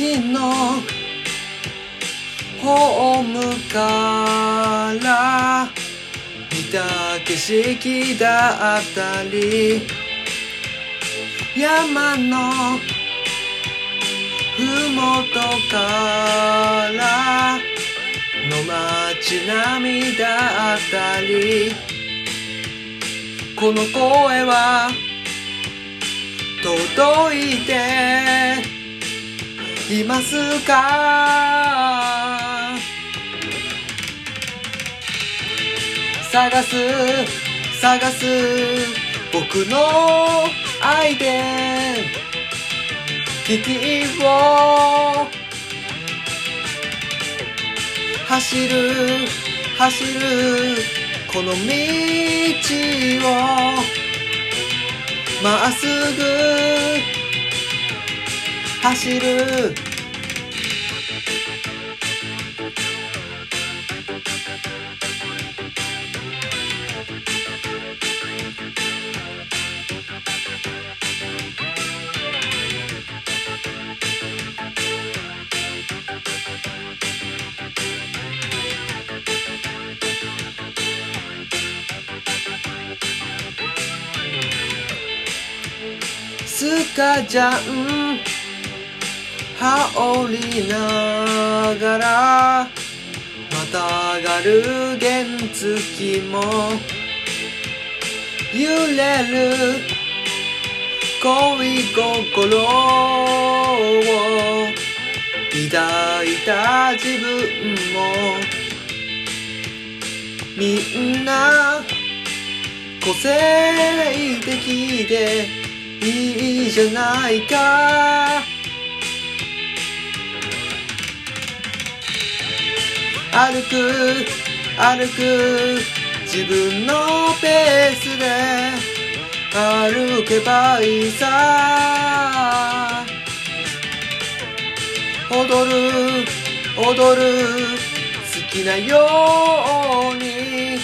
駅のホームから見た景色だったり山のふもとからの街並みだったりこの声は届いてますか？探す探す。僕の愛で危機を走る走る。この道を。まっすぐ。走る。スカジャン羽織りながらまたがる原付も揺れる恋心を抱いた自分もみんな個性的でいいじゃないか。歩く歩く自分のペースで歩けばいいさ。踊る踊る好きなように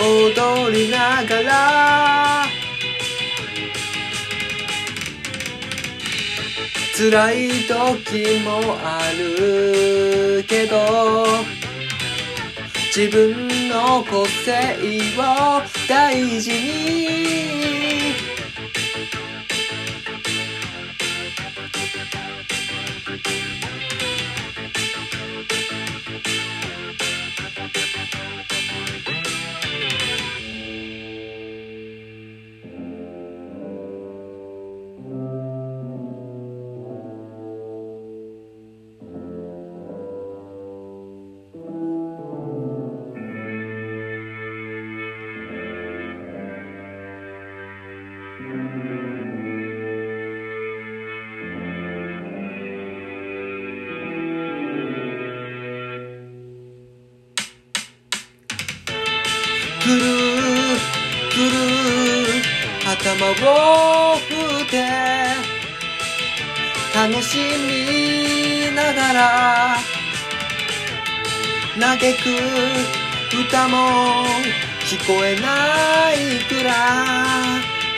踊りながら。辛い時もあるけど自分の個性を大事にくる頭を振って楽しみながら嘆く歌も聞こえないくら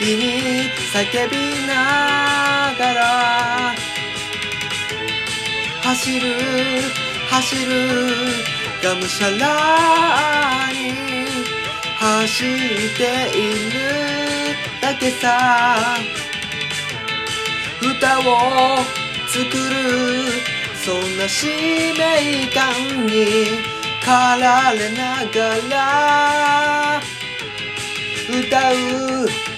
いに叫びながら走る走るがむしゃらに走っているだけさ。歌を作るそんな使命感に駆られながら。歌う